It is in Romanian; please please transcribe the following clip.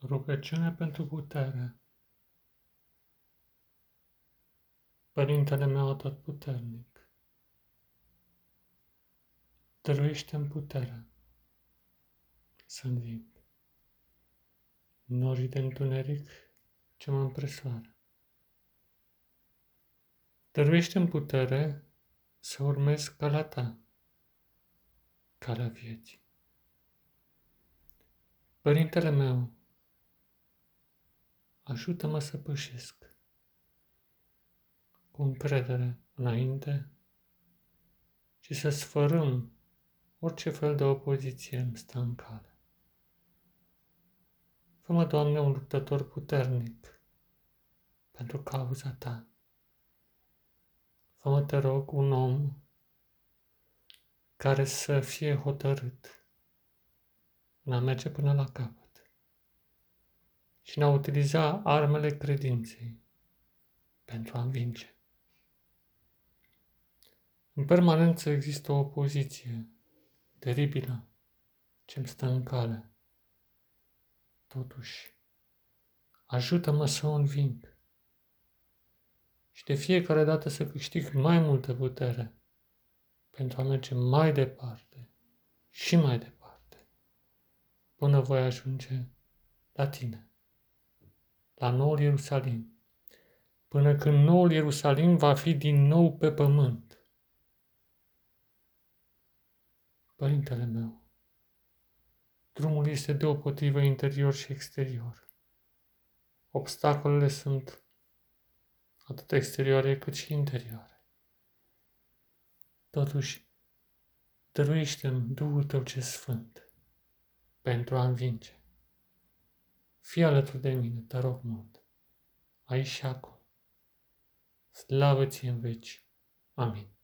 Rugăciune pentru putere. Părintele meu tot puternic, dăruiește-mi puterea să înving norii de întuneric ce mă împresoară. Dăruiește-mi putere să urmez calea ta, calea vieții. Părintele meu, ajută-mă să pășesc cu încredere înainte și să sfărâm orice fel de opoziție îmi stă în cale. Fă-mă, Doamne, un luptător puternic pentru cauza Ta. Fă-mă, te rog, un om care să fie hotărât în a merge până la capăt și ne-a utiliza armele credinței pentru a învinge. În permanență există o opoziție teribilă ce îmi stă în cale. Totuși, ajută-mă să o înving și de fiecare dată să câștig mai multă putere pentru a merge mai departe și mai departe până voi ajunge la tine la Noul Ierusalim, până când Noul Ierusalim va fi din nou pe pământ. Părintele meu, drumul este deopotrivă interior și exterior. Obstacolele sunt atât exterioare cât și interioare. Totuși, dăruiește-mi Duhul Tău ce Sfânt pentru a învinge. Fii alături de mine, te rog mult, aici și acum. Slavă ție în veci. Amin.